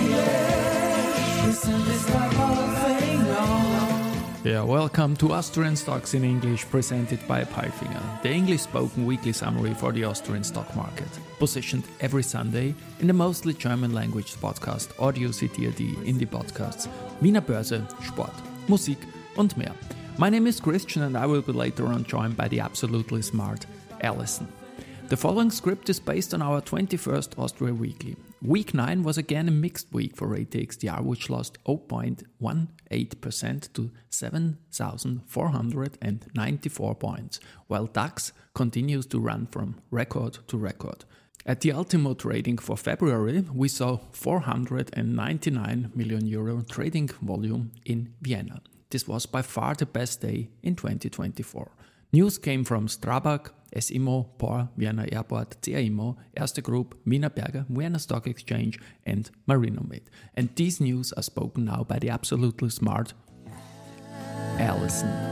English. Listen, this. Yeah, welcome to Austrian Stocks in English presented by Palfinger, the English spoken weekly summary for the Austrian stock market, positioned every Sunday in the mostly German language podcast Audio CD.at Indie podcasts Wiener Börse, Sport, Musik und mehr. My name is Christian and I will be later on joined by the absolutely smart Alison. The following script is based on our 21st Austria Weekly. Week 9 was again a mixed week for ATX TR, which lost 0.18% to 7,494 points, while DAX continues to run from record to record. At the Ultimo trading for February, we saw 499 million euro trading volume in Vienna. This was by far the best day in 2024. News came from Strabag, SIMO, Porr, Vienna Airport, CA Immo, Erste Group, Wienerberger, Vienna Stock Exchange, and Marinomed. And these news are spoken now by the absolutely smart Alison.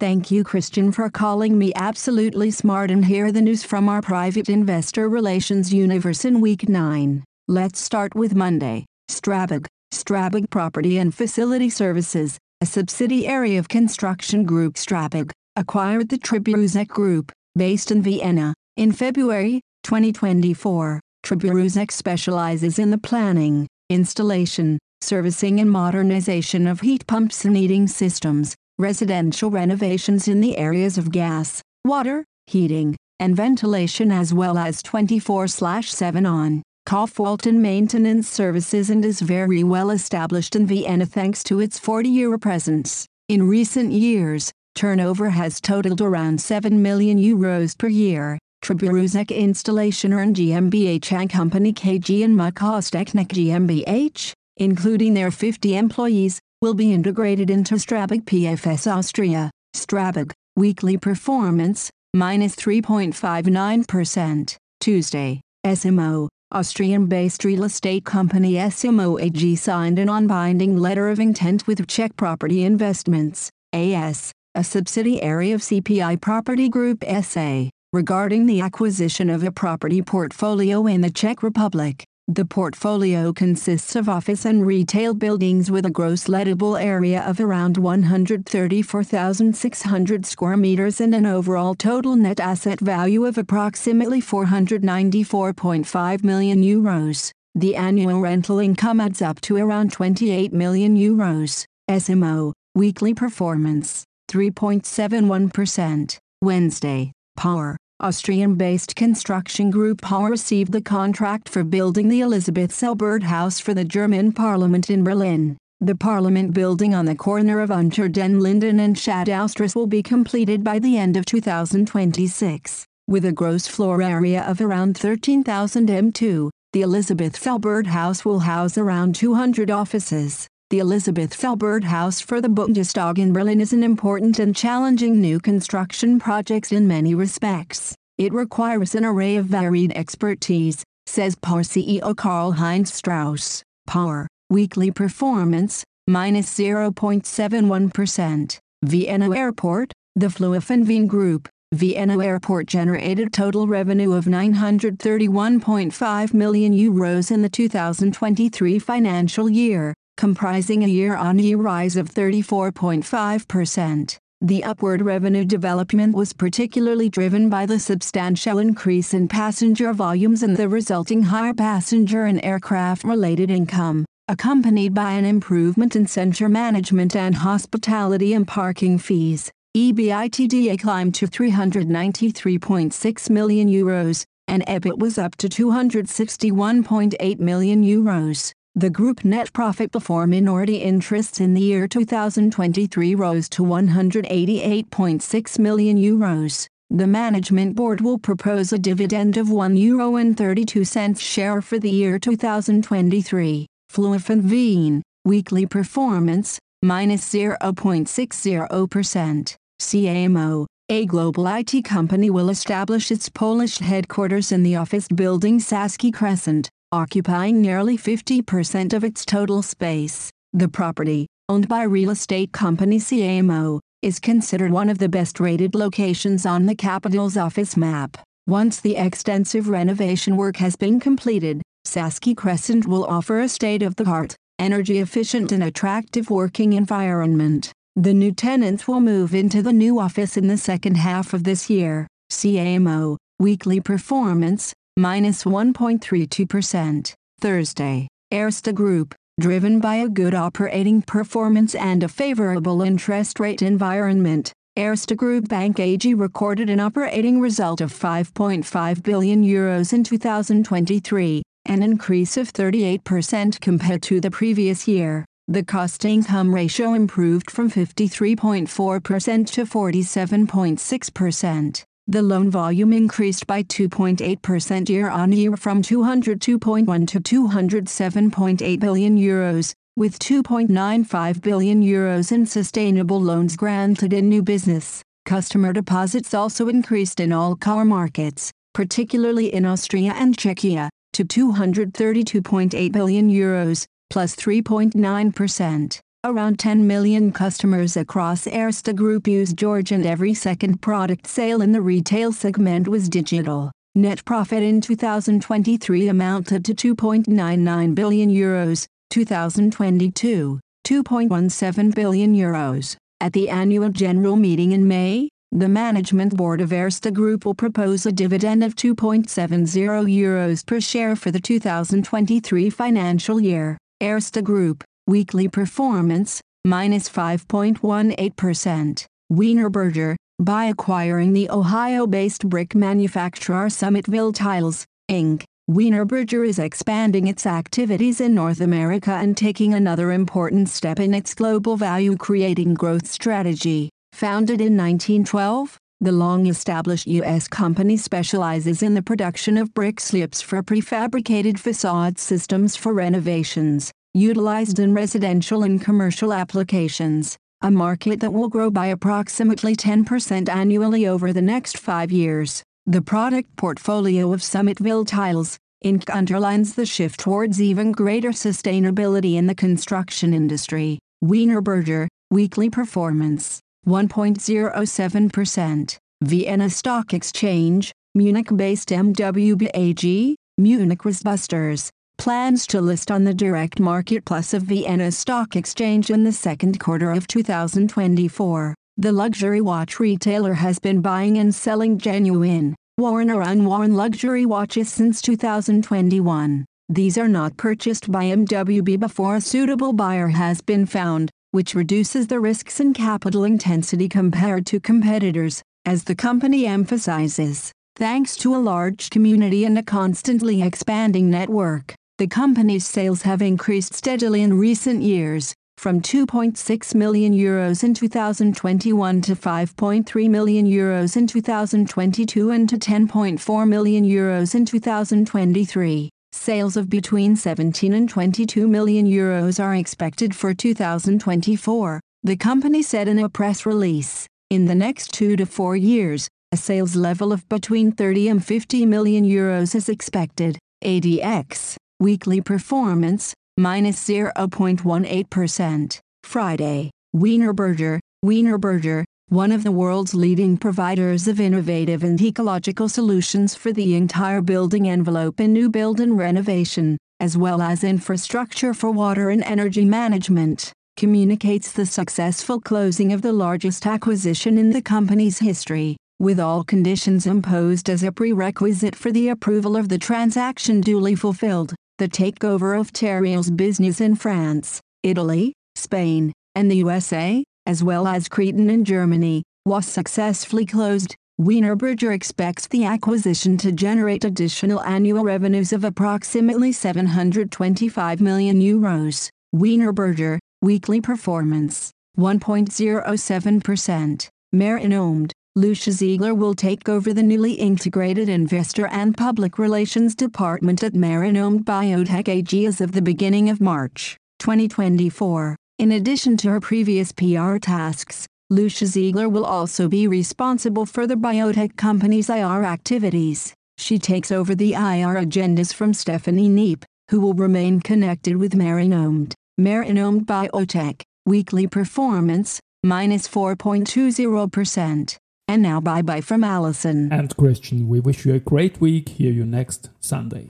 Thank you, Christian, for calling me absolutely smart. And here are the news from our private investor relations universe in week 9. Let's start with Monday. Strabag, Strabag Property and Facility Services, a subsidiary of construction group Strabag, acquired the Triburuzek Group, based in Vienna, in February 2024. Triburuzek specializes in the planning, installation, servicing and modernization of heat pumps and heating systems, residential renovations in the areas of gas, water, heating, and ventilation as well as 24/7 on call fault and maintenance services and is very well established in Vienna thanks to its 40-year presence. In recent years, turnover has totaled around 7 million euros per year. Triburuzek Installation and GmbH and Company KG and Makostechnik GmbH, including their 50 employees, will be integrated into Strabag PFS Austria. Strabag, weekly performance, minus 3.59%. Tuesday, S Immo, Austrian-based real estate company S Immo AG signed a non-binding letter of intent with Czech Property Investments, AS, a subsidiary of CPI Property Group SA, regarding the acquisition of a property portfolio in the Czech Republic. The portfolio consists of office and retail buildings with a gross lettable area of around 134,600 square meters and an overall total net asset value of approximately 494.5 million euros. The annual rental income adds up to around 28 million euros. S Immo, weekly performance, 3.71%. Wednesday, Porr. Austrian-based construction group Porr received the contract for building the Elisabeth Selbert House for the German Parliament in Berlin. The Parliament building on the corner of Unter den Linden and Schadowstrasse will be completed by the end of 2026. With a gross floor area of around 13,000 m2, the Elisabeth Selbert House will house around 200 offices. The Elisabeth Selbert House for the Bundestag in Berlin is an important and challenging new construction project in many respects. It requires an array of varied expertise, says Porr CEO Karl-Heinz Strauss. Porr, weekly performance, minus 0.71%. Vienna Airport, the Flughafen Wien Group, Vienna Airport generated total revenue of 931.5 million euros in the 2023 financial year, comprising a year-on-year rise of 34.5%. The upward revenue development was particularly driven by the substantial increase in passenger volumes and the resulting higher passenger and aircraft-related income, accompanied by an improvement in center management and hospitality and parking fees. EBITDA climbed to 393.6 million euros, and EBIT was up to 261.8 million euros. The group net profit before minority interests in the year 2023 rose to 188.6 million euros. The management board will propose a dividend of 1 euro and 32 cents share for the year 2023. Flughafen Wien, weekly performance, minus 0.60%. CA Immo, a global IT company will establish its Polish headquarters in the office building Saski Crescent, occupying nearly 50% of its total space. The property, owned by real estate company CA Immo, is considered one of the best rated locations on the capital's office map. Once the extensive renovation work has been completed, Saski Crescent will offer a state-of-the-art, energy-efficient and attractive working environment. The new tenants will move into the new office in the second half of this year. CA Immo, weekly performance, minus 1.32%. Thursday, Erste Group, driven by a good operating performance and a favorable interest rate environment, Erste Group Bank AG recorded an operating result of 5.5 billion euros in 2023, an increase of 38% compared to the previous year. The cost-income ratio improved from 53.4% to 47.6%. The loan volume increased by 2.8% year-on-year from 202.1 to 207.8 billion euros, with 2.95 billion euros in sustainable loans granted in new business. Customer deposits also increased in all core markets, particularly in Austria and Czechia, to 232.8 billion euros, plus 3.9%. Around 10 million customers across Erste Group use George and every second product sale in the retail segment was digital. Net profit in 2023 amounted to 2.99 billion euros, 2022, 2.17 billion euros. At the annual general meeting in May, the management board of Erste Group will propose a dividend of 2.70 euros per share for the 2023 financial year. Erste Group Weekly performance, minus 5.18%. Wienerberger, by acquiring the Ohio-based brick manufacturer Summitville Tiles, Inc., Wienerberger is expanding its activities in North America and taking another important step in its global value-creating growth strategy. Founded in 1912, the long-established U.S. company specializes in the production of brick slips for prefabricated facade systems for renovations utilized in residential and commercial applications, a market that will grow by approximately 10% annually over the next five years. The product portfolio of Summitville Tiles, Inc. underlines the shift towards even greater sustainability in the construction industry. Wienerberger, weekly performance, 1.07%. Vienna Stock Exchange, Munich-based MWB AG, Munich Rosbusters, plans to list on the direct market plus of Vienna Stock Exchange in the second quarter of 2024. The luxury watch retailer has been buying and selling genuine, worn or unworn luxury watches since 2021. These are not purchased by MWB before a suitable buyer has been found, which reduces the risks and capital intensity compared to competitors, as the company emphasizes. Thanks to a large community and a constantly expanding network, the company's sales have increased steadily in recent years, from 2.6 million euros in 2021 to 5.3 million euros in 2022 and to 10.4 million euros in 2023. Sales of between 17 and 22 million euros are expected for 2024, the company said in a press release. In the next two to four years, a sales level of between 30 and 50 million euros is expected. ATX Weekly performance, minus 0.18%. Friday, Wienerberger, Wienerberger, one of the world's leading providers of innovative and ecological solutions for the entire building envelope in new build and renovation, as well as infrastructure for water and energy management, communicates the successful closing of the largest acquisition in the company's history, with all conditions imposed as a prerequisite for the approval of the transaction duly fulfilled the takeover of Terreal's business in France, Italy, Spain, and the USA, as well as Creaton in Germany, was successfully closed. Wienerberger expects the acquisition to generate additional annual revenues of approximately 725 million euros. Wienerberger, weekly performance, 1.07%. Marinomed, Lucia Ziegler will take over the newly integrated Investor and Public Relations Department at Marinomed Biotech AG as of the beginning of March 2024. In addition to her previous PR tasks, Lucia Ziegler will also be responsible for the biotech company's IR activities. She takes over the IR agendas from Stephanie Neep, who will remain connected with Marinomed. Marinomed Biotech, Weekly performance, minus 4.20%. And now bye bye from Alison. And Christian, we wish you a great week. Hear you next Sunday.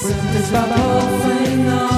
Presentes war Palfinger.